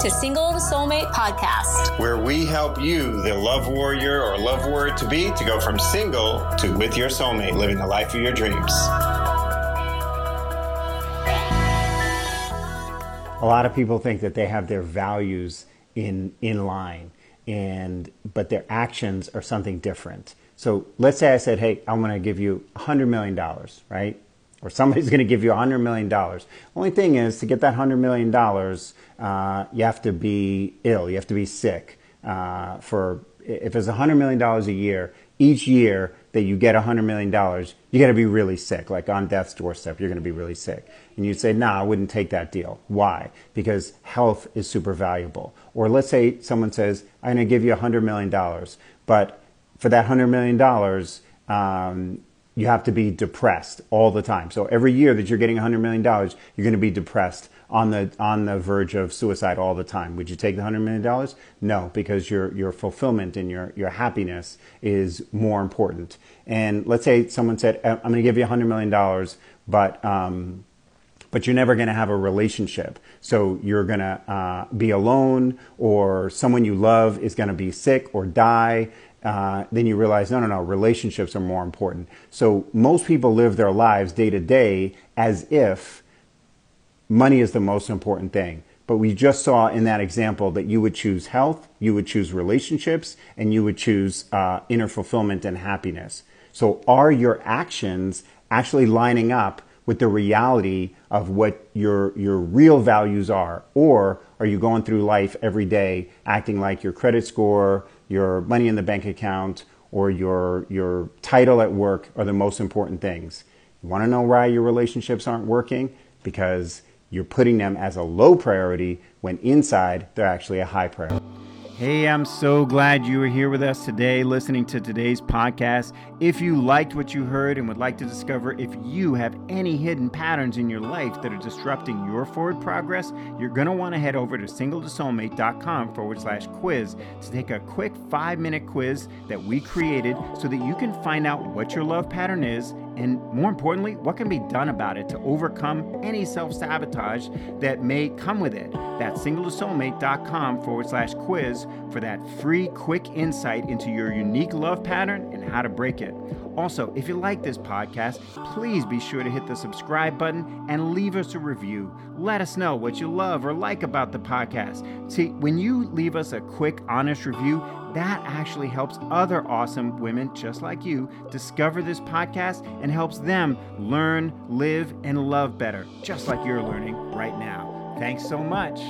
to Single to Soulmate Podcast, where we help you, the love warrior or love warrior to be, to go from single to with your soulmate, living the life of your dreams. A lot of people think that they have their values in in line and but their actions are something different. So let's say I said, "Hey, I'm going to give you $100 million, right? Or somebody's going to give you $100 million. Only thing is, to get that $100 million, uh, you have to be ill. You have to be sick. Uh, for if it's $100 million a year, each year that you get $100 million, you got to be really sick, like on death's doorstep, you're going to be really sick. And you'd say, nah, I wouldn't take that deal. Why? Because health is super valuable. Or let's say someone says, I'm going to give you $100 million, but for that $100 million, um, you have to be depressed all the time. So every year that you're getting $100 million, you're going to be depressed on the on the verge of suicide all the time. Would you take the hundred million dollars? No, because your your fulfillment and your your happiness is more important. And let's say someone said, "I'm going to give you hundred million dollars, but um, but you're never going to have a relationship. So you're going to uh, be alone, or someone you love is going to be sick or die." Uh, then you realize, no, no, no, relationships are more important. So most people live their lives day to day as if money is the most important thing. But we just saw in that example that you would choose health, you would choose relationships, and you would choose uh, inner fulfillment and happiness. So are your actions actually lining up with the reality of what your your real values are or are you going through life every day acting like your credit score, your money in the bank account or your your title at work are the most important things? You want to know why your relationships aren't working? Because you're putting them as a low priority when inside they're actually a high priority. Hey, I'm so glad you are here with us today listening to today's podcast. If you liked what you heard and would like to discover if you have any hidden patterns in your life that are disrupting your forward progress, you're going to want to head over to singletosoulmate.com forward slash quiz to take a quick five minute quiz that we created so that you can find out what your love pattern is and more importantly, what can be done about it to overcome any self sabotage that may come with it. That's singletosoulmate.com forward slash quiz for that free, quick insight into your unique love pattern and how to break it. Also, if you like this podcast, please be sure to hit the subscribe button and leave us a review. Let us know what you love or like about the podcast. See, when you leave us a quick, honest review, that actually helps other awesome women just like you discover this podcast and helps them learn, live, and love better, just like you're learning right now. Thanks so much.